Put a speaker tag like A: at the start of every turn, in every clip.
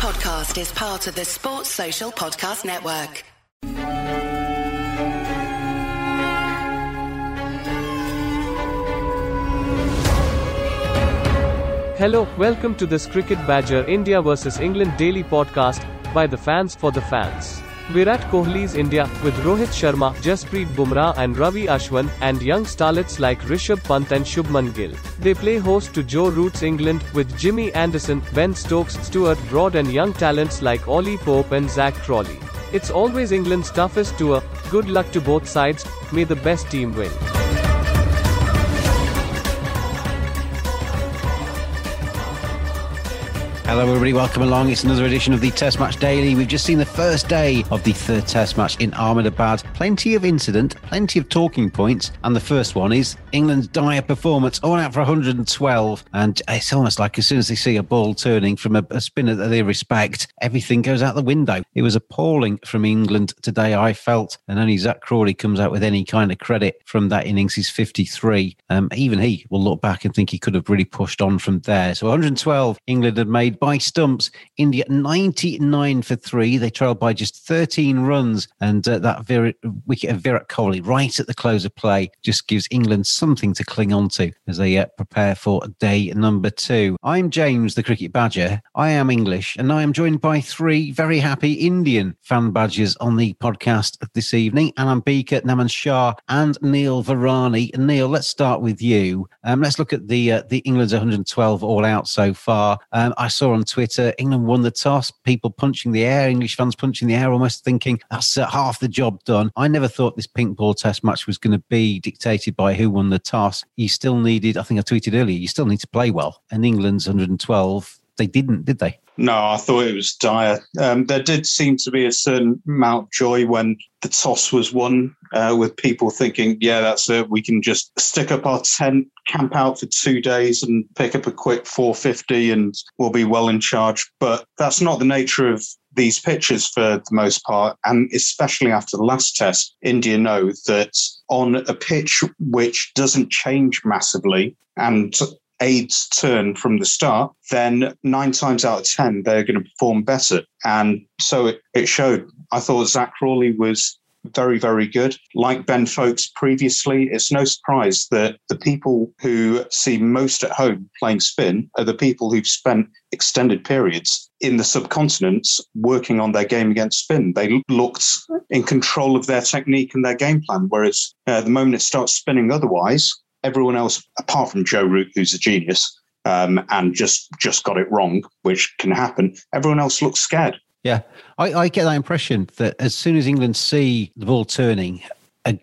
A: podcast is part of the Sports Social Podcast Network.
B: Hello, welcome to this Cricket Badger India vs England daily podcast by the fans for the fans. Virat Kohli's India with Rohit Sharma, Jasprit Bumrah and Ravi Ashwin and young starlets like Rishabh Pant and Shubman Gill. They play host to Joe Root's England with Jimmy Anderson, Ben Stokes, Stuart Broad and young talents like Ollie Pope and Zak Crawley. It's always England's toughest tour. Good luck to both sides. May the best team win.
C: Hello, everybody. Welcome along. It's another edition of the Test Match Daily. We've just seen the first day of the third Test match in Ahmedabad. Plenty of incident, plenty of talking points. And the first one is England's dire performance, all out for 112. And it's almost like as soon as they see a ball turning from a, a spinner that they respect, everything goes out the window. It was appalling from England today, I felt. And only Zak Crawley comes out with any kind of credit from that innings. He's 53. Um, even he will look back and think he could have really pushed on from there. So 112 England had made by stumps. India 99 for three. They trailed by just 13 runs. And uh, that Vir- wicket of Virat Kohli right at the close of play just gives England something to cling on to as they uh, prepare for day number two. I'm James, the Cricket Badger. I am English and I am joined by three very happy Indian fan badgers on the podcast this evening. Anand Beaker, Naman Shah, and Neil Varani. Neil, let's start with you. Um, let's look at the uh, the England's 112 all out so far. Um, I saw on Twitter England won the toss, people punching the air, English fans punching the air, almost thinking that's uh, half the job done. I never thought this pink ball test match was going to be dictated by who won the toss. You still needed, I think I tweeted earlier, you still need to play well. And England's 112, they didn't, did they?
D: No, I thought it was dire. Um, there did seem to be a certain amount of joy when the toss was won, uh, with people thinking, yeah, that's it. We can just stick up our tent, camp out for two days, and pick up a quick 450 and we'll be well in charge. But that's not the nature of these pitches for the most part. And especially after the last test, India know that on a pitch which doesn't change massively and aids turn from the start, then nine times out of 10, they're going to perform better. And so it, it showed. I thought Zak Crawley was very, very good. Like Ben Foakes previously, it's no surprise that the people who see most at home playing spin are the people who've spent extended periods in the subcontinents working on their game against spin. They looked in control of their technique and their game plan, whereas uh, the moment it starts spinning otherwise, everyone else, apart from Joe Root, who's a genius, um, and just just got it wrong, which can happen. Everyone else looks scared.
C: Yeah, I, I get that impression that as soon as England see the ball turning,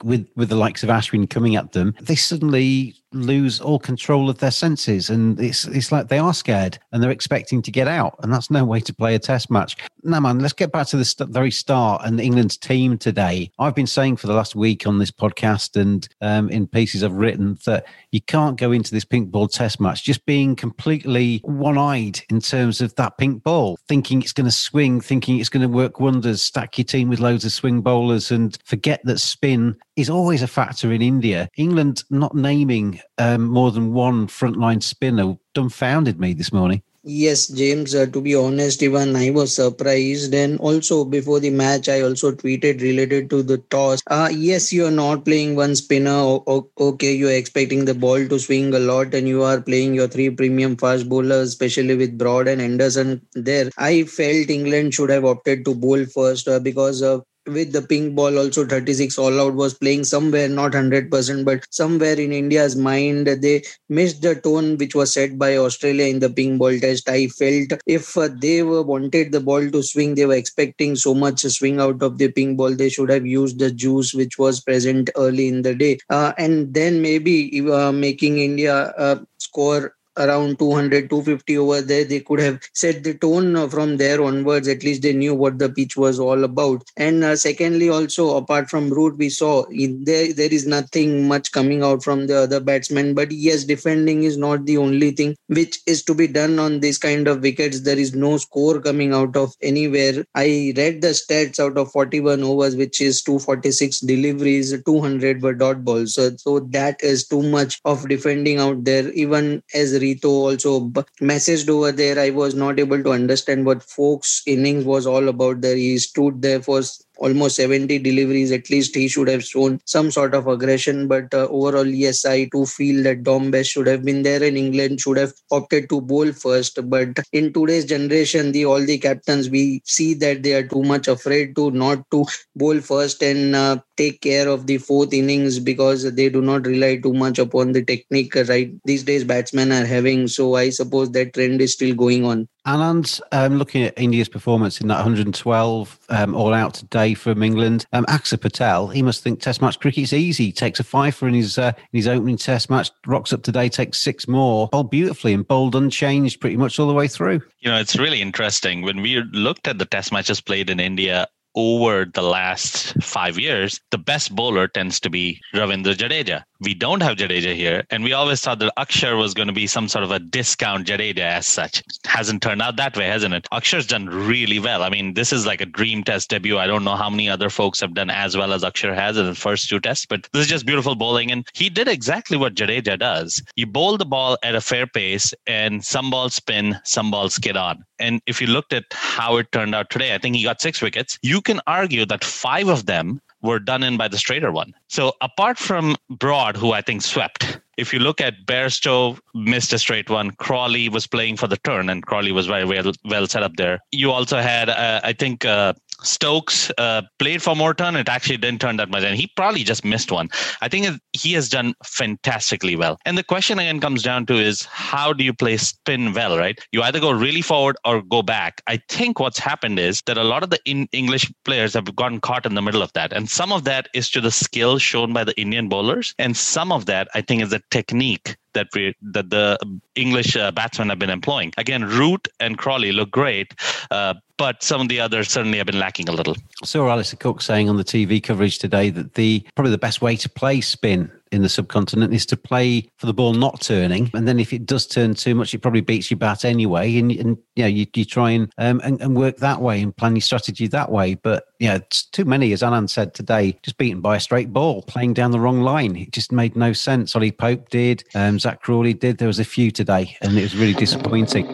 C: with with the likes of Ashwin coming at them, they suddenly lose all control of their senses, and it's it's like they are scared and they're expecting to get out, and that's no way to play a Test match. Now, man, let's get back to the st- very start and England's team today. I've been saying for the last week on this podcast and um, in pieces I've written that you can't go into this pink ball Test match just being completely one-eyed in terms of that pink ball, thinking it's going to swing, thinking it's going to work wonders, stack your team with loads of swing bowlers, and forget that spin is always a factor in India. England not naming um, more than one frontline spinner dumbfounded me this morning.
E: Yes, James, uh, to be honest, even I was surprised. And also, before the match, I also tweeted related to the toss. Uh, yes, you're not playing one spinner. O- okay, you're expecting the ball to swing a lot, and you are playing your three premium fast bowlers, especially with Broad and Anderson there. I felt England should have opted to bowl first uh, because of with the pink ball also 36 all out was playing somewhere not 100% but somewhere in india's mind they missed the tone which was set by australia in the pink ball test. I felt if uh, they were wanted the ball to swing they were expecting so much swing out of the pink ball they should have used the juice which was present early in the day. Uh, and then maybe uh, making india uh, score around 200 250 over there they could have set the tone from there onwards at least they knew what the pitch was all about. And uh, secondly also apart from root we saw there there is nothing much coming out from the other batsmen. But yes defending is not the only thing which is to be done on this kind of wickets. There is no score coming out of anywhere. I read the stats out of 41 overs which is 246 deliveries 200 were dot balls. So, so that is too much of defending out there even as Rito also messaged over there. I was not able to understand what Foakes' innings was all about there. He stood there for almost 70 deliveries at least he should have shown some sort of aggression. But uh, overall yes i too feel that Dom Bess should have been there and england should have opted to bowl first. But in today's generation the all the captains we see that they are too much afraid to not to bowl first and uh, take care of the fourth innings because they do not rely too much upon the technique right? These days batsmen are having. So i suppose that trend is still going on
C: Anand, um, looking at India's performance in that 112 um, all out today from England, um, Patel, he must think Test match cricket's easy. Takes a fifer in his uh, in his opening Test match, rocks up today, takes six more, bowled beautifully and bowled unchanged pretty much all the way through.
F: You know, it's really interesting when we looked at the Test matches played in India over the last five years, the best bowler tends to be Ravindra Jadeja. We don't have Jadeja here, and we always thought that Axar was going to be some sort of a discount Jadeja as such. Hasn't turned out that way, hasn't it? Axar's done really well. I mean, this is like a dream test debut. I don't know how many other folks have done as well as Axar has in the first two tests, but this is just beautiful bowling. And he did exactly what Jadeja does. You bowl the ball at a fair pace, and some balls spin, some balls get on. And if you looked at how it turned out today, I think he got six wickets. You can argue that five of them were done in by the straighter one. So apart from Broad, who I think swept, if you look at Bairstow missed a straight one, Crawley was playing for the turn, and Crawley was very well well set up there. You also had, uh, I think, uh, Stokes uh, played for Morton. It actually didn't turn that much, and he probably just missed one. I think he has done fantastically well. And the question again comes down to is how do you play spin well, right? You either go really forward or go back. I think what's happened is that a lot of the English players have gotten caught in the middle of that, and some of that is to the skill shown by the Indian bowlers, and some of that I think is the technique that we that the English uh, batsmen have been employing. Again, Root and Crawley look great, uh, but some of the others certainly have been lacking a little.
C: Saw Alastair Cook saying on the TV coverage today that the probably the best way to play spin in the subcontinent is to play for the ball not turning, and then if it does turn too much, it probably beats your bat anyway, and, and you know you, you try and, um, and, and work that way and plan your strategy that way. But yeah, it's too many, as Anand said today, just beaten by a straight ball, playing down the wrong line. It just made no sense. Ollie Pope did, um, Zak Crawley did. There was a few today, and it was really disappointing.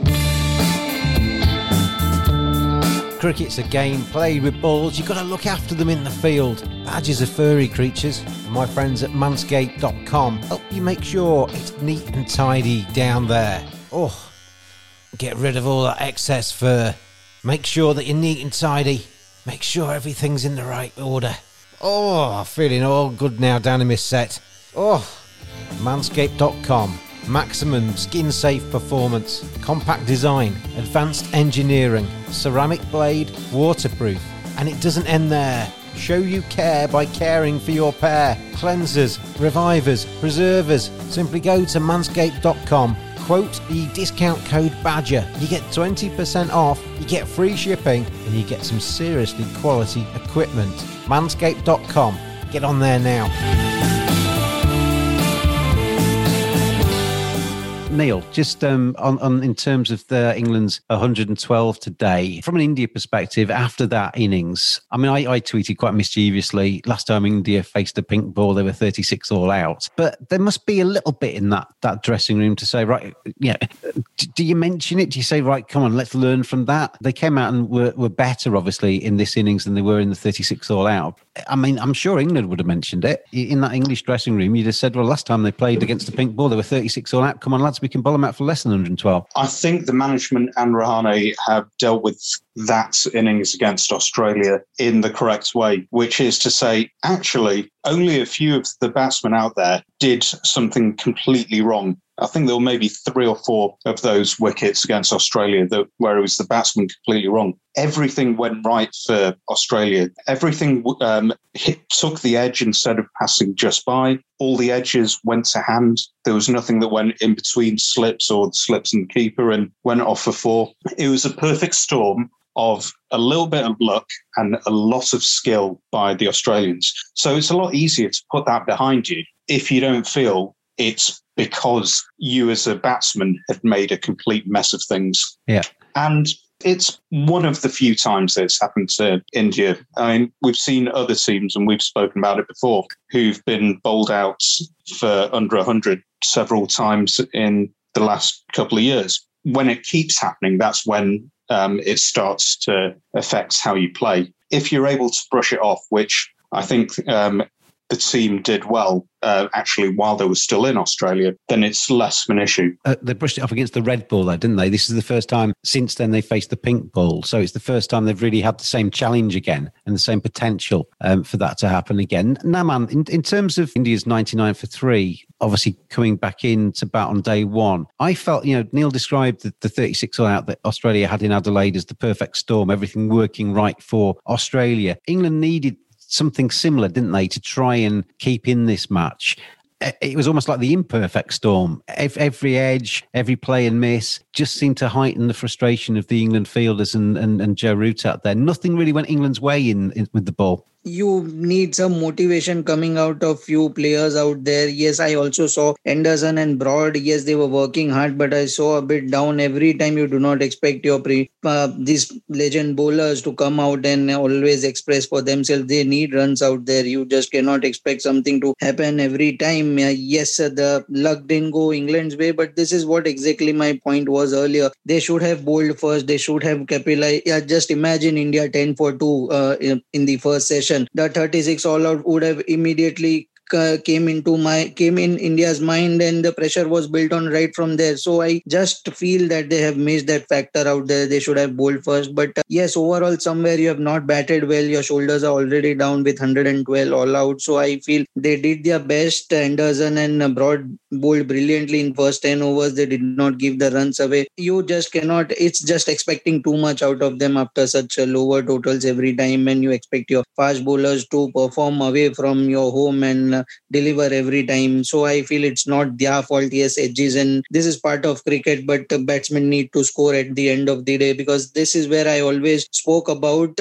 C: Cricket's a game played with balls. You've got to look after them in the field. Badgers are furry creatures, my friends at manscaped.com help you make sure it's neat and tidy down there. Oh, get rid of all that excess fur. Make sure that you're neat and tidy. Make sure everything's in the right order. Oh, feeling all good now down in my set. Oh, manscaped.com maximum skin safe performance, compact design, advanced engineering, ceramic blade, waterproof. And it doesn't end there. Show you care by caring for your pair. Cleansers, revivers, preservers. Simply go to manscaped.com, quote the discount code BADGER. You get 20% off, you get free shipping, and you get some seriously quality equipment. Manscaped.com. Get on there now. Neil, just um, on, on in terms of the England's 112 today, from an India perspective, after that innings, I mean, I, I tweeted quite mischievously last time India faced a pink ball, they were 36 all out. But there must be a little bit in that that dressing room to say, right, yeah, do you mention it? Do you say, right, come on, let's learn from that? They came out and were, were better, obviously, in this innings than they were in the 36 all out. I mean, I'm sure England would have mentioned it in that English dressing room. You'd have said, well, last time they played against the pink ball, they were 36 all out. Come on, lads, we can bowl them out for less than 112.
D: I think the management and Rahane have dealt with that innings against Australia in the correct way, which is to say, actually, only a few of the batsmen out there did something completely wrong. I think there were maybe three or four of those wickets against Australia that where it was the batsman completely wrong. Everything went right for Australia. Everything um, hit, took the edge instead of passing just by. All the edges went to hand. There was nothing that went in between slips or the slips and the keeper and went off for four. It was a perfect storm of a little bit of luck and a lot of skill by the Australians. So it's a lot easier to put that behind you if you don't feel it's because you as a batsman have made a complete mess of things.
C: Yeah.
D: And it's one of the few times that it's happened to India. I mean, we've seen other teams, and we've spoken about it before, who've been bowled out for under 100 several times in the last couple of years. When it keeps happening, that's when um, it starts to affect how you play. If you're able to brush it off, which I think um, the team did well uh, actually while they were still in Australia, then it's less of an issue.
C: Uh, they brushed it off against the red ball, though, didn't they? This is the first time since then they faced the pink ball. So it's the first time they've really had the same challenge again and the same potential um, for that to happen again. Naman, in, in terms of India's 99 for three, obviously coming back in to bat on day one, I felt, you know, Neil described the, the 36 all out that Australia had in Adelaide as the perfect storm, everything working right for Australia. England needed something similar, didn't they, to try and keep in this match? It was almost like the imperfect storm. Every edge, every play and miss just seemed to heighten the frustration of the England fielders and, and, and Joe Root out there. Nothing really went England's way in, in with the ball
E: you need some motivation coming out of few players out there. Yes, I also saw Anderson and Broad. Yes, they were working hard, but I saw a bit down every time. You do not expect your pre uh, these legend bowlers to come out and always express for themselves. They need runs out there. You just cannot expect something to happen every time. Uh, yes, uh, the luck didn't go England's way, but this is what exactly my point was earlier. They should have bowled first. They should have capitalized. Yeah, just imagine India 10 for 2 uh, in, in the first session the 36 all out would have immediately Uh, came into my came in India's mind and the pressure was built on right from there. So I just feel that they have missed that factor out there. They should have bowled first. But uh, yes, overall somewhere you have not batted well. Your shoulders are already down with 112 all out. So I feel they did their best. Anderson and Broad bowled brilliantly in first 10 overs. They did not give the runs away. You just cannot. It's just expecting too much out of them after such uh, lower totals every time, and you expect your fast bowlers to perform away from your home and uh, deliver every time. So I feel it's not their fault. Yes, edges and this is part of cricket, but batsmen need to score at the end of the day because this is where I always spoke about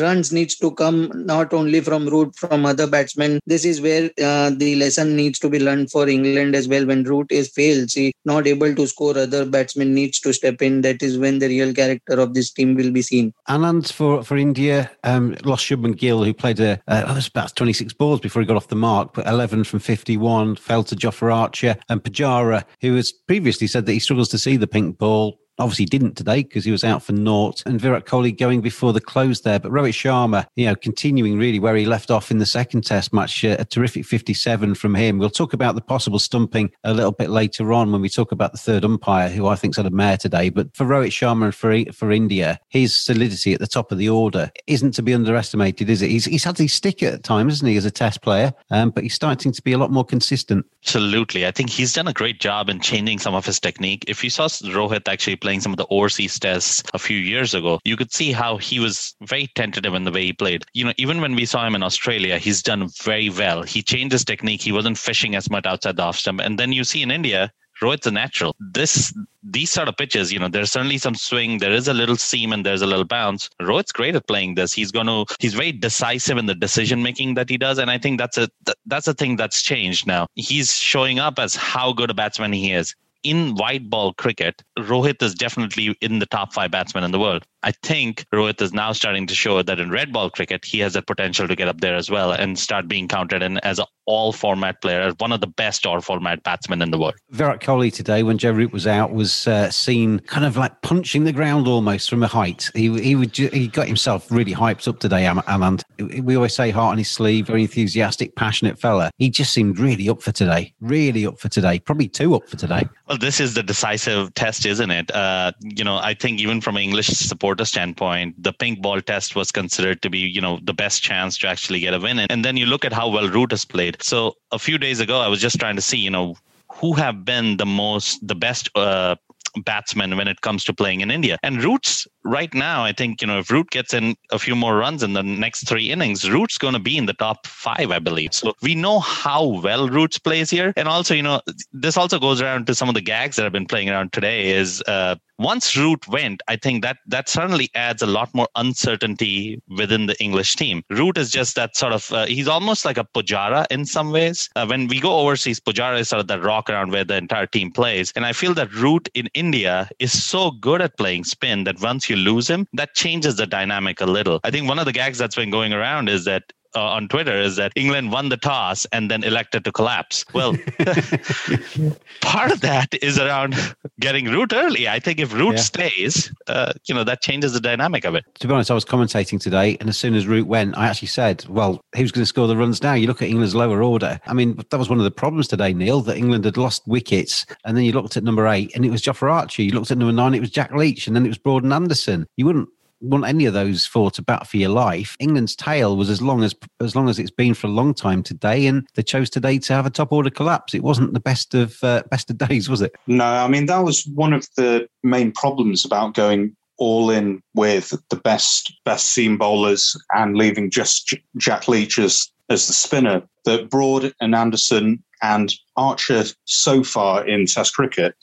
E: runs needs to come not only from Root from other batsmen. This is where uh, the lesson needs to be learned for England as well. When Root is failed, see not able to score, other batsmen needs to step in. That is when the real character of this team will be seen.
C: Anand for for India um, lost Shubman Gill, who played a uh, about 26 balls before he got off the mark 11 from 51, fell to Jofra Archer and Pujara, who has previously said that he struggles to see the pink ball obviously didn't today because he was out for naught. And Virat Kohli going before the close there. But Rohit Sharma, you know, continuing really where he left off in the second test match, uh, a terrific 57 from him. We'll talk about the possible stumping a little bit later on when we talk about the third umpire, who I think's had a mare today. But for Rohit Sharma and for, for India, his solidity at the top of the order isn't to be underestimated, is it? He's, he's had his stick at times, hasn't he, as a test player? Um, but he's starting to be a lot more consistent.
F: Absolutely. I think he's done a great job in changing some of his technique. If you saw Rohit actually play playing some of the overseas tests a few years ago, you could see how he was very tentative in the way he played. You know, even when we saw him in Australia, he's done very well. He changed his technique. He wasn't fishing as much outside the off stump. And then you see in India, Rohit's a natural. This these sort of pitches, you know, there's certainly some swing, there is a little seam and there's a little bounce. Rohit's great at playing this. He's going to he's very decisive in the decision making that he does, and I think that's a that's a thing that's changed now. He's showing up as how good a batsman he is in white ball cricket, Rohit is definitely in the top five batsmen in the world. I think Rohit is now starting to show that in red ball cricket, he has the potential to get up there as well and start being counted in as an all format player, as one of the best all format batsmen in the world.
C: Virat Kohli today, when Joe Root was out, was uh, seen kind of like punching the ground almost from a height. He he would he got himself really hyped up today, Anand. We always say heart on his sleeve, very enthusiastic, passionate fella. He just seemed really up for today, really up for today, probably too up for today.
F: Well, this is the decisive test, isn't it? Uh, you know, I think even from an English support supporter standpoint, the pink ball test was considered to be, you know, the best chance to actually get a win. And then you look at how well Root has played. So a few days ago, I was just trying to see, you know, who have been the most, the best uh, batsmen when it comes to playing in India. And Root's right now, I think, you know, if Root gets in a few more runs in the next three innings, Root's going to be in the top five, I believe. So we know how well Roots plays here. And also, you know, this also goes around to some of the gags that I've been playing around today is uh, once Root went, I think that that certainly adds a lot more uncertainty within the English team. Root is just that sort of, uh, he's almost like a Pujara in some ways. Uh, when we go overseas, Pujara is sort of that rock around where the entire team plays. And I feel that Root in India is so good at playing spin that once you lose him, that changes the dynamic a little. I think one of the gags that's been going around is that uh, on Twitter is that England won the toss and then elected to collapse. Well, part of that is around getting Root early. I think if Root yeah. stays, uh, you know, that changes the dynamic of it.
C: To be honest, I was commentating today, and as soon as Root went, I actually said, "Well, who's going to score the runs now?" You look at England's lower order. I mean, that was one of the problems today, Neil, that England had lost wickets, and then you looked at number eight, and it was Jofra Archer. You looked at number nine, it was Jack Leach, and then it was Broad and Anderson. You wouldn't want any of those four to bat for your life. England's tail was as long as as long as it's been for a long time today, and they chose today to have a top order collapse. It wasn't the best of uh, best of days, was it?
D: No, I mean that was one of the main problems about going all in with the best best seam bowlers and leaving just Jack Leach as as the spinner. That Broad and Anderson and Archer so far in Test cricket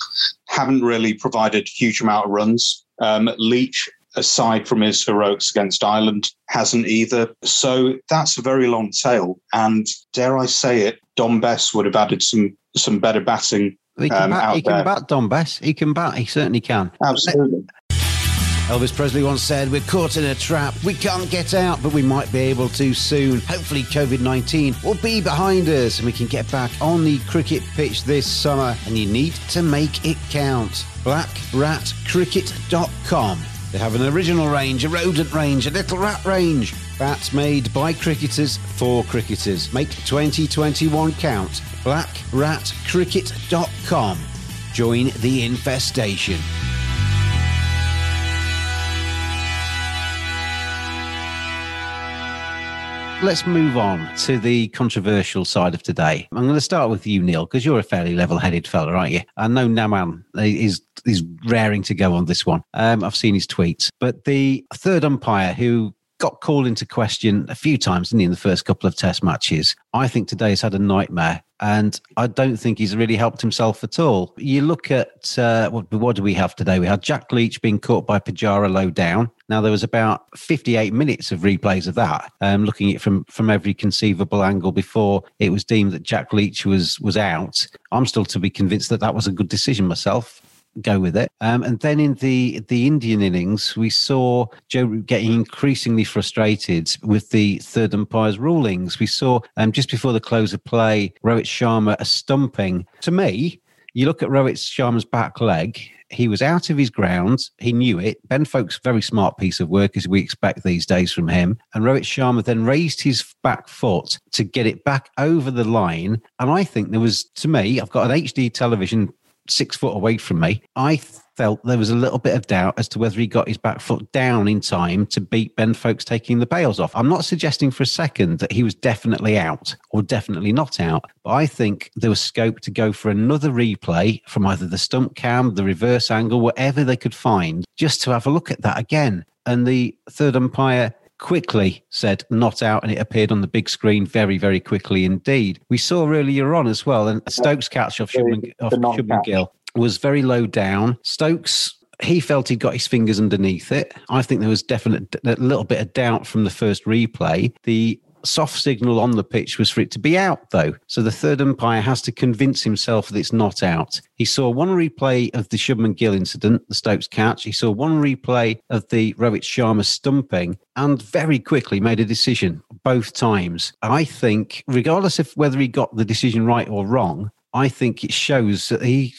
D: haven't really provided huge amount of runs. Um, Leach aside from his heroics against Ireland, hasn't either. So that's a very long tail. And dare I say it, Dom Bess would have added some some better batting.
C: He can, um, bat, he can bat, Dom Bess. He can bat. He certainly can.
D: Absolutely.
C: Elvis Presley once said, We're caught in a trap. We can't get out, but we might be able to soon. Hopefully, COVID 19 will be behind us and we can get back on the cricket pitch this summer. And you need to make it count. BlackRatCricket.com they have an original range, a rodent range, a little rat range. Bats made by cricketers for cricketers. Make 2021 count. BlackRatCricket.com. Join the infestation. Let's move on to the controversial side of today. I'm going to start with you, Neil, because you're a fairly level-headed fella, aren't you? I know Naman is is raring to go on this one. Um, I've seen his tweets, but the third umpire who got called into question a few times didn't he, in the first couple of test matches. I think today's had a nightmare and I don't think he's really helped himself at all. You look at uh, what, what do we have today? We had Jack Leach being caught by Pujara low down. Now there was about 58 minutes of replays of that, um, looking at it from from every conceivable angle before it was deemed that Jack Leach was was out. I'm still to be convinced that that was a good decision myself go with it. Um, and then in the the Indian innings, we saw Joe getting increasingly frustrated with the third umpire's rulings. We saw um, just before the close of play, Rohit Sharma a stumping. To me, you look at Rohit Sharma's back leg. He was out of his ground. He knew it. Ben Foakes, very smart piece of work, as we expect these days from him. And Rohit Sharma then raised his back foot to get it back over the line. And I think there was, to me, I've got an HD television six foot away from me. I felt there was a little bit of doubt as to whether he got his back foot down in time to beat Ben Foakes taking the bails off. I'm not suggesting for a second that he was definitely out or definitely not out, but I think there was scope to go for another replay from either the stump cam, the reverse angle, whatever they could find, just to have a look at that again. And the third umpire quickly said not out and it appeared on the big screen very, very quickly indeed. We saw earlier on as well, and Stokes catch off Shubman, off Shubman Gill was very low down. Stokes he felt he'd got his fingers underneath it. I think there was definite a little bit of doubt from the first replay. The soft signal on the pitch was for it to be out, though. So the third umpire has to convince himself that it's not out. He saw one replay of the Shubman Gill incident, the Stokes catch. He saw one replay of the Rohit Sharma stumping and very quickly made a decision both times. I think, regardless of whether he got the decision right or wrong, I think it shows that he,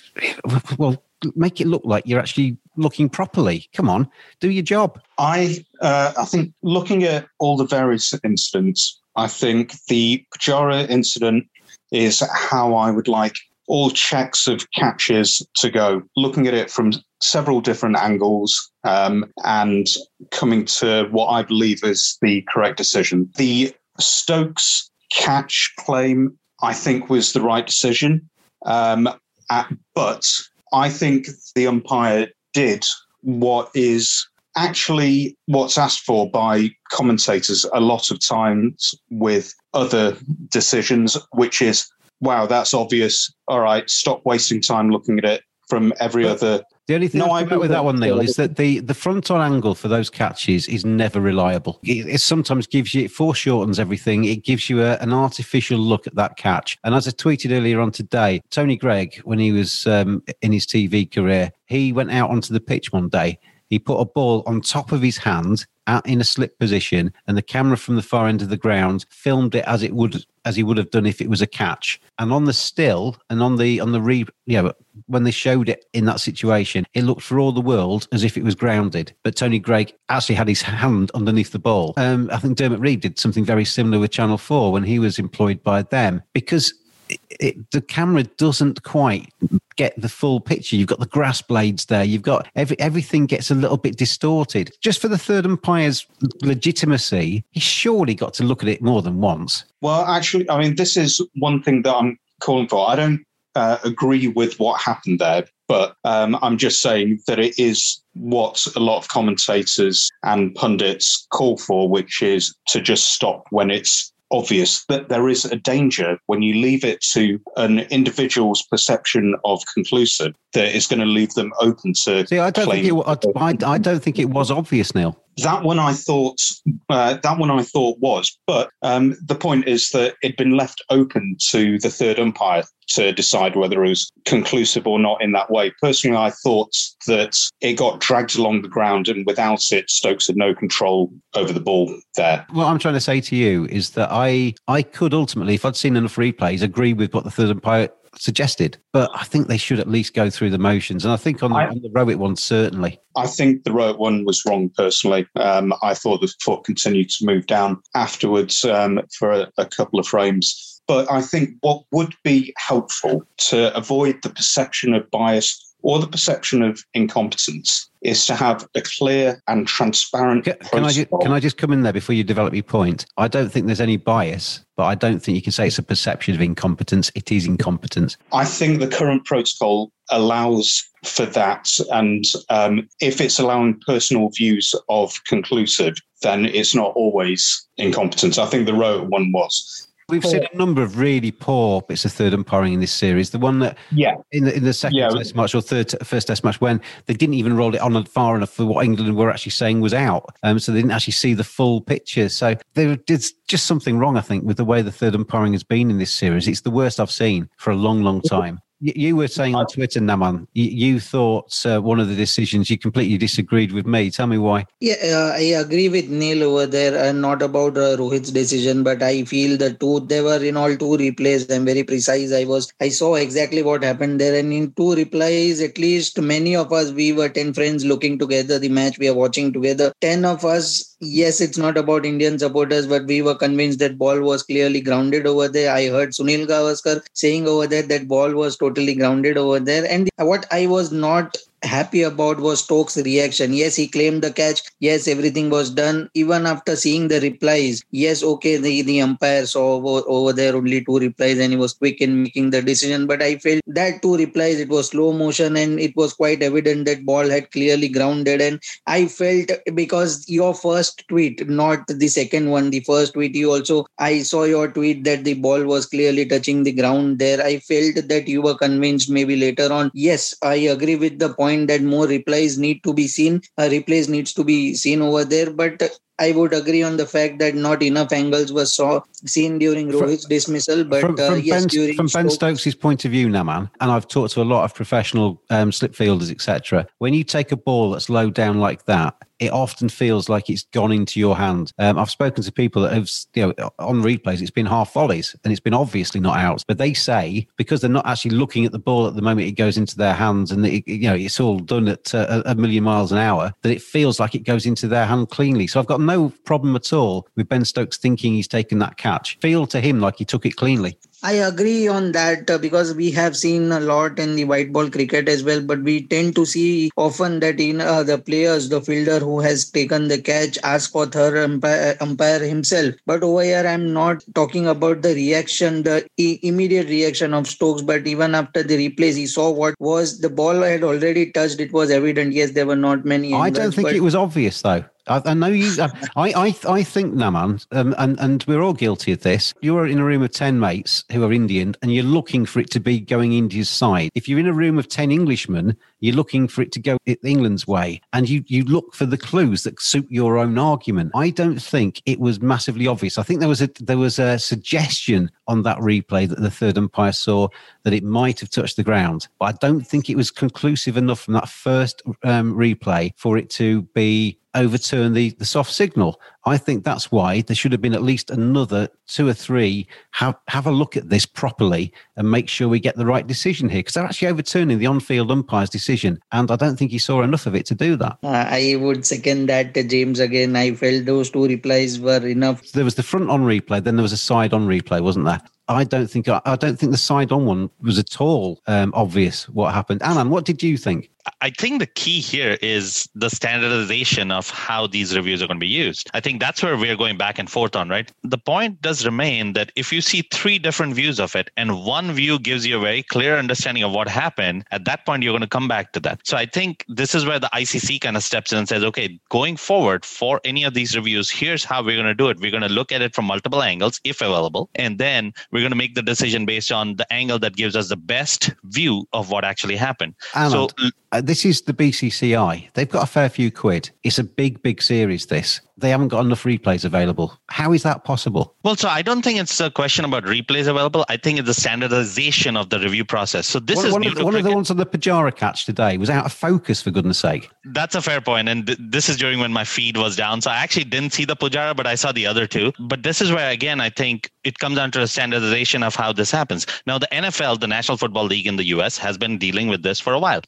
C: well, make it look like you're actually looking properly. Come on, do your job.
D: I uh, I think looking at all the various incidents, I think the Pujara incident is how I would like all checks of catches to go. Looking at it from several different angles um, and coming to what I believe is the correct decision. The Stokes catch claim, I think, was the right decision. Um, at, but I think the umpire did what is actually what's asked for by commentators a lot of times with other decisions, which is, wow, that's obvious. All right, stop wasting time looking at it from every other.
C: The only thing no, I with that one, Neil, is that the, the front on angle for those catches is never reliable. It, it sometimes gives you, it foreshortens everything. It gives you a, an artificial look at that catch. And as I tweeted earlier on today, Tony Greig, when he was um, in his TV career, he went out onto the pitch one day. He put a ball on top of his hand out in a slip position, and the camera from the far end of the ground filmed it as it would as he would have done if it was a catch. And on the still and on the on the re yeah, but when they showed it in that situation, it looked for all the world as if it was grounded. But Tony Greig actually had his hand underneath the ball. Um, I think Dermot Reeve did something very similar with Channel Four when he was employed by them because it, the camera doesn't quite get the full picture. You've got the grass blades there. You've got every, everything gets a little bit distorted. Just for the third umpire's legitimacy, he surely got to look at it more than once.
D: Well, actually, I mean, this is one thing that I'm calling for. I don't uh, agree with what happened there, but um, I'm just saying that it is what a lot of commentators and pundits call for, which is to just stop when it's obvious that there is a danger when you leave it to an individual's perception of conclusive that it's going to leave them open to.
C: See, I don't think it. I, I don't think it was obvious, Neil.
D: That one I thought. Uh, that one I thought was, but um, the point is that it'd been left open to the third umpire to decide whether it was conclusive or not in that way. Personally, I thought that it got dragged along the ground, and without it, Stokes had no control over the ball there.
C: What I'm trying to say to you is that I I could ultimately, if I'd seen enough replays, agree with what the third umpire suggested. But I think they should at least go through the motions. And I think on the, I, on the Rohit one, certainly.
D: I think the Rohit one was wrong personally. Um, I thought the foot continued to move down afterwards um, for a, a couple of frames. But I think what would be helpful to avoid the perception of bias or the perception of incompetence is to have a clear and transparent.
C: Can, can I, just, can I just come in there before you develop your point? I don't think there's any bias, but I don't think you can say it's a perception of incompetence. It is incompetence.
D: I think the current protocol allows for that. And um, if it's allowing personal views of conclusive, then it's not always incompetence. I think the Rohit one was.
C: We've seen a number of really poor bits of third umpiring in this series. The one that,
D: yeah,
C: in the in the second yeah. test match or third first test match, when they didn't even roll it on far enough for what England were actually saying was out, um, so they didn't actually see the full picture. So there did just something wrong, I think, with the way the third umpiring has been in this series. It's the worst I've seen for a long, long time. You were saying on Twitter, Naman, you, thought uh, one of the decisions you completely disagreed with me. Tell me why.
E: Yeah, uh, I agree with Neil over there, and not about uh, Rohit's decision, but I feel the two they were in all two replays. I'm very precise. I was I saw exactly what happened there, and in two replies, at least many of us we were ten friends looking together the match we are watching together. Ten of us yes, it's not about Indian supporters, but we were convinced that ball was clearly grounded over there. I heard Sunil Gavaskar saying over there that ball was totally grounded over there. And what I was not happy about was Stokes' reaction. Yes, he claimed the catch. Yes, everything was done. Even after seeing the replies, yes, okay, the, the umpire saw over, over there only two replies and he was quick in making the decision. But I felt that two replies, it was slow motion and it was quite evident that ball had clearly grounded. And I felt because your first tweet, not the second one, the first tweet, you also, I saw your tweet that the ball was clearly touching the ground there. I felt that you were convinced maybe later on. Yes, I agree with the point point that more replies need to be seen. A replies needs to be seen over there, but I would agree on the fact that not enough angles were saw, seen during Rohit's from, dismissal, but
C: from,
E: from
C: uh,
E: yes,
C: ben,
E: during
C: from Ben Stokes' point of view, Naman, and I've talked to a lot of professional um, slip fielders, etc. When you take a ball that's low down like that, it often feels like it's gone into your hand. Um, I've spoken to people that have, you know, on replays, it's been half volleys and it's been obviously not out. But they say because they're not actually looking at the ball at the moment it goes into their hands and it, you know it's all done at uh, a million miles an hour, that it feels like it goes into their hand cleanly. So I've got no problem at all with Ben Stokes thinking he's taken that catch. Feel to him like he took it cleanly.
E: I agree on that uh, because we have seen a lot in the white ball cricket as well, but we tend to see often that in uh, the players, the fielder who has taken the catch ask for third umpire, umpire himself. But over here, I'm not talking about the reaction, the e- immediate reaction of Stokes, but even after the replays, he saw what was the ball had already touched. It was evident. Yes, there were not many.
C: Angles, I don't think it was obvious though. I, I know you. I, I, I think, Naman, um, and and we're all guilty of this. You're in a room of ten mates who are Indian, and you're looking for it to be going India's side. If you're in a room of ten Englishmen, you're looking for it to go England's way, and you you look for the clues that suit your own argument. I don't think it was massively obvious. I think there was a there was a suggestion on that replay that the third umpire saw that it might have touched the ground, but I don't think it was conclusive enough from that first um, replay for it to be overturn the, the soft signal. I think that's why there should have been at least another two or three have, have a look at this properly and make sure we get the right decision here because they're actually overturning the on field umpire's decision. And I don't think he saw enough of it to do that.
E: Uh, I would second that, James. Again, I felt those two replies were enough.
C: There was the front on replay, then there was a side on replay, wasn't there? I don't think I don't think the side on one was at all um, obvious what happened. Alan, what did you think?
F: I think the key here is the standardization of how these reviews are going to be used. I think that's where we're going back and forth on, right? The point does remain that if you see three different views of it and one view gives you a very clear understanding of what happened, at that point, you're going to come back to that. So I think this is where the ICC kind of steps in and says, okay, going forward for any of these reviews, here's how we're going to do it. We're going to look at it from multiple angles, if available, and then we're going to make the decision based on the angle that gives us the best view of what actually happened.
C: So Uh, this is the BCCI. They've got a fair few quid. It's a big, big series. This they haven't got enough replays available. How is that possible?
F: Well, so I don't think it's a question about replays available. I think it's the standardization of the review process. So this
C: one,
F: is
C: one, of, one of, the ones on the Pujara catch today was out of focus for goodness sake.
F: That's a fair point. and th- this is during when my feed was down, so I actually didn't see the Pujara, but I saw the other two. But this is where again I think it comes down to the standardization of how this happens. Now, the NFL, the National Football League in the US, has been dealing with this for a while.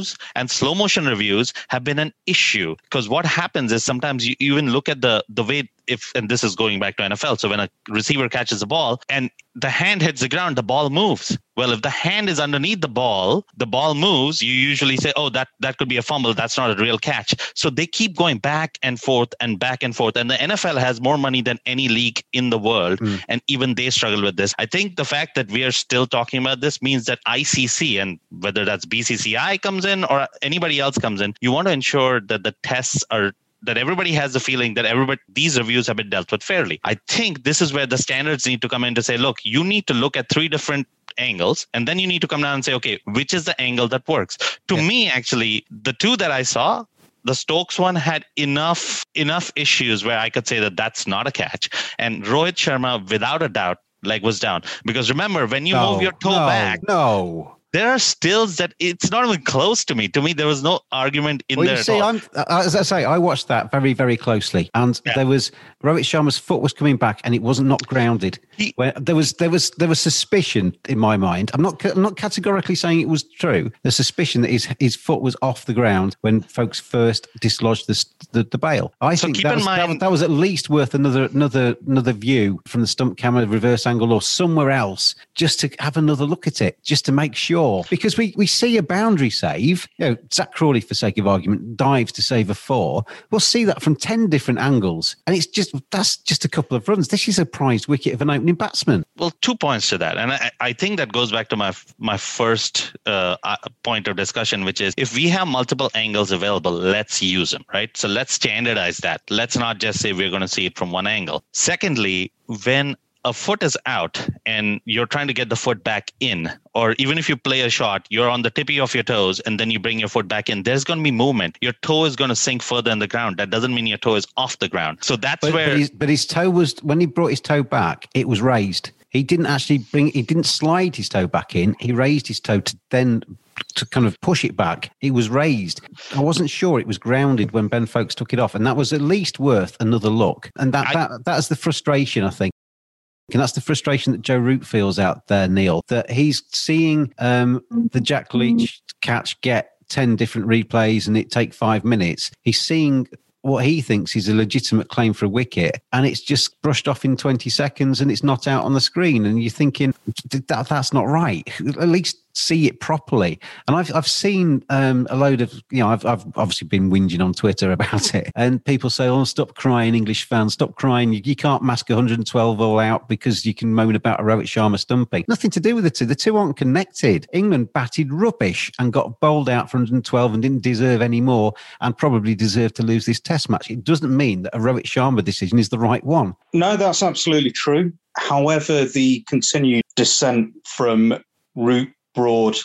F: Reviews and slow motion reviews have been an issue. Because what happens is sometimes you even look at the the way if and this is going back to NFL. So when a receiver catches a ball and the hand hits the ground, the ball moves. Well, if the hand is underneath the ball, the ball moves. You usually say, "Oh, that that could be a fumble. That's not a real catch." So they keep going back and forth and back and forth. And the NFL has more money than any league in the world, mm. and even they struggle with this. I think the fact that we are still talking about this means that ICC and whether that's BCCI comes in or anybody else comes in, you want to ensure that the tests are that everybody has the feeling that everybody these reviews have been dealt with fairly. I think this is where the standards need to come in to say, look, you need to look at three different angles and then you need to come down and say okay which is the angle that works to yeah. me actually the two that i saw the Stokes one had enough enough issues where I could say that that's not a catch. And Rohit Sharma, without a doubt, leg was down because remember when you no, move your toe
C: no,
F: back,
C: no,
F: there are stills that it's not even close to me. To me, there was no argument in
C: well,
F: there.
C: You see, I'm, uh, as I say, I watched that very, very closely, and yeah. there was Rohit Sharma's foot was coming back, and it wasn't not grounded. He, Where there was there was there was suspicion in my mind. I'm not I'm not categorically saying it was true. The suspicion that his his foot was off the ground when Foakes first dislodged the the, the bail. I so think that was, mind, that, that was at least worth another another another view from the stump camera, reverse angle, or somewhere else, just to have another look at it, just to make sure because we, we see a boundary save. You know, Zak Crawley, for sake of argument, dives to save a four. We'll see that from ten different angles, and it's just that's just a couple of runs. This is a prized wicket of an opening batsman.
F: Well, two points to that, and I, I think that goes back to my my first uh, uh, point of discussion, which is if we have multiple angles available, let's use them, right? So let's standardize that. Let's not just say we're going to see it from one angle. Secondly, when a foot is out and you're trying to get the foot back in, or even if you play a shot, you're on the tippy of your toes and then you bring your foot back in, there's going to be movement. Your toe is going to sink further in the ground. That doesn't mean your toe is off the ground. So that's
C: but,
F: where.
C: But his, but his toe was, when he brought his toe back, it was raised. He didn't actually bring, he didn't slide his toe back in. He raised his toe to then to kind of push it back. It was raised. I wasn't sure it was grounded when Ben Foakes took it off, and that was at least worth another look. And that I, that that's the frustration I think. And that's the frustration that Joe Root feels out there, Neil, that he's seeing um, the Jack Leach catch get 10 different replays and it take five minutes. He's seeing what he thinks is a legitimate claim for a wicket and it's just brushed off in 20 seconds and it's not out on the screen. And you're thinking that that's not right. At least see it properly. And I've I've seen um, a load of you know I've I've obviously been whinging on Twitter about it, and people say, "Oh, stop crying, English fans, stop crying. You, you can't mask 112 all out because you can moan about a Rohit Sharma stumping. Nothing to do with the two. The two aren't connected. England batted rubbish and got bowled out for 112 and didn't deserve any more, and probably deserved to lose this Test match. It doesn't mean that a Rohit Sharma decision is the right one.
D: No, that's absolutely true. However, the continued descent from Root Broad,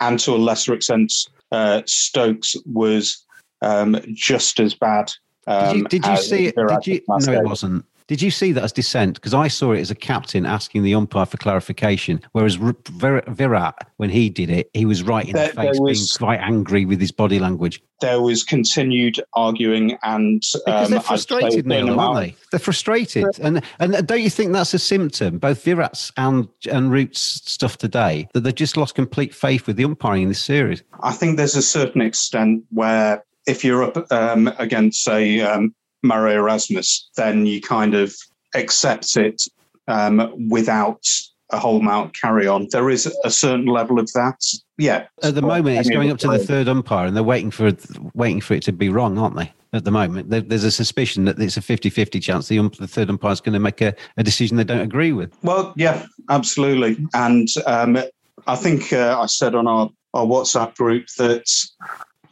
D: and to a lesser extent, uh, Stokes was um, just as bad.
C: Um, did you, did you see it? Did you, no, it wasn't. Did you see that as dissent? Because I saw it as a captain asking the umpire for clarification, whereas Virat, when he did it, he was right in there, the face, was, being quite angry with his body language.
D: There was continued arguing, and
C: because um, they're frustrated, aren't they? They're frustrated, and and don't you think that's a symptom, both Virat's and and Root's stuff today, that they've just lost complete faith with the umpiring in this series?
D: I think there's a certain extent where if you're up um, against, say, um, Marais Erasmus, then you kind of accept it um, without a whole amount carry on. There is a certain level of that. Yeah.
C: At the moment, it's going up to the third umpire, and they're waiting for waiting for it to be wrong, aren't they? At the moment, there's a suspicion that it's a 50-50 chance the, the third umpire is going to make a, a, decision they don't agree with.
D: Well, yeah, absolutely. And um, I think uh, I said on our, our WhatsApp group that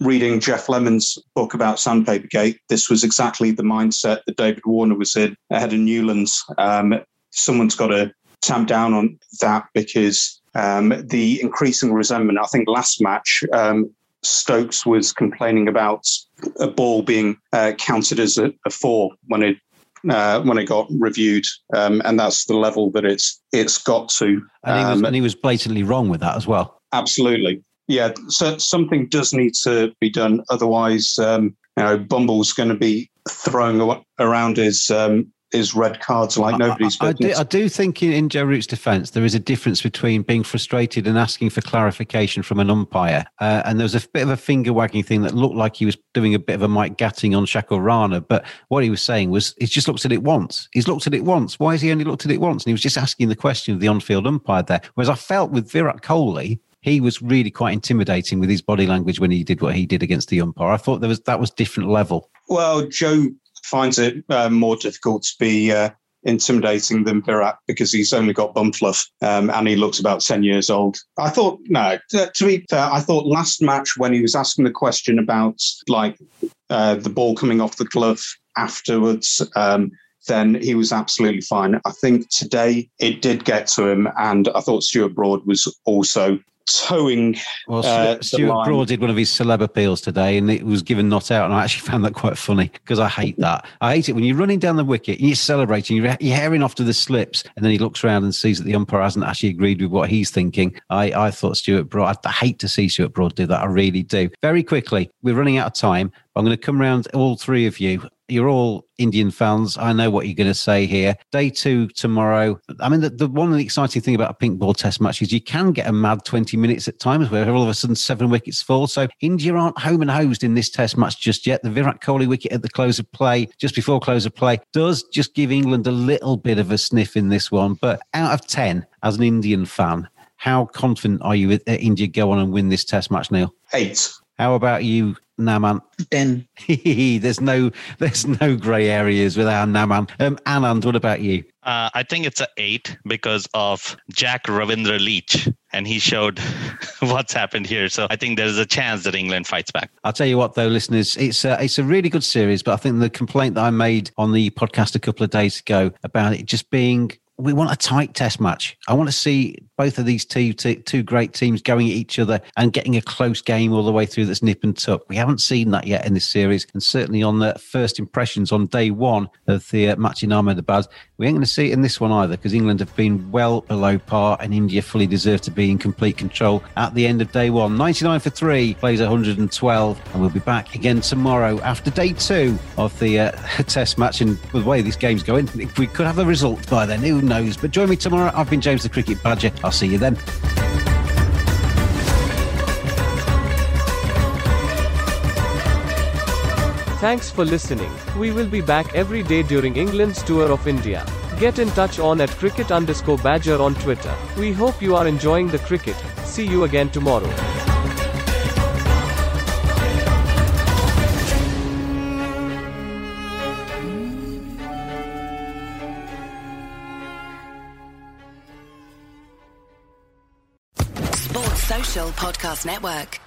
D: reading Geoff Lemon's book about Sandpaper Gate, this was exactly the mindset that David Warner was in ahead of Newlands. Um, someone's got to tamp down on that because um, the increasing resentment. I think last match, um, Stokes was complaining about a ball being uh, counted as a, a, four when it uh, when it got reviewed, um, and that's the level that it's it's got to.
C: And he, was, um, and he was blatantly wrong with that as well.
D: Absolutely, yeah, so something does need to be done. Otherwise, um, you know, Bumble's going to be throwing around his um, his red cards like nobody's
C: I, I, do, I do think in, in Joe Root's defence, there is a difference between being frustrated and asking for clarification from an umpire. Uh, and there was a bit of a finger wagging thing that looked like he was doing a bit of a Mike Gatting on Shakoor Rana. But what he was saying was he's just looked at it once. He's looked at it once. Why has he only looked at it once? And he was just asking the question of the on field umpire there. Whereas I felt with Virat Kohli, he was really quite intimidating with his body language when he did what he did against the umpire. I thought there was that was different level.
D: Well, Joe finds it uh, more difficult to be uh, intimidating than Virat because he's only got bum fluff um, and he looks about 10 years old. I thought, no, to, to be fair, I thought last match when he was asking the question about like uh, the ball coming off the glove afterwards, um, then he was absolutely fine. I think today it did get to him, and I thought Stuart Broad was also towing.
C: Well, uh, Stuart Broad did one of his celeb appeals today, and it was given not out. And I actually found that quite funny because I hate that. I hate it when you're running down the wicket, and you're celebrating, you're, you're off to the slips, and then he looks around and sees that the umpire hasn't actually agreed with what he's thinking. I, I thought Stuart Broad. I hate to see Stuart Broad do that. I really do. Very quickly, we're running out of time. I'm going to come around all three of you you're all Indian fans. I know what you're going to say here. Day two tomorrow. I mean, the, the one of the exciting thing about a pink ball test match is you can get a mad 20 minutes at times where all of a sudden seven wickets fall. So India aren't home and hosed in this test match just yet. The Virat Kohli wicket at the close of play, just before close of play, does just give England a little bit of a sniff in this one. But out of 10, as an Indian fan, how confident are you that uh, India go on and win this test match, Neil?
D: Eight.
C: How about you, Naman?
E: Ten.
C: there's no there's no grey areas with our Naman. Um, Anand, what about you?
F: Uh, I think it's an eight because of Jack Ravindra Leach, and he showed what's happened here. So I think there's a chance that England fights back.
C: I'll tell you what, though, listeners, it's a, it's a really good series. But I think the complaint that I made on the podcast a couple of days ago about it just being we want a tight test match. I want to see both of these two, two, two great teams going at each other and getting a close game all the way through that's nip and tuck. We haven't seen that yet in this series. And certainly on the first impressions on day one of the uh, match in Ahmedabad, we ain't going to see it in this one either because England have been well below par and India fully deserve to be in complete control at the end of day one. 99 for three, plays 112. And we'll be back again tomorrow after day two of the uh, test match. And with the way this game's going, If we could have a result by then. Knows? But join me tomorrow. I've been James the Cricket Badger. I'll see you then.
B: Thanks for listening. We will be back every day during England's tour of India. Get in touch on at cricket underscore badger on Twitter. We hope you are enjoying the cricket. See you again tomorrow.
A: Podcast Network.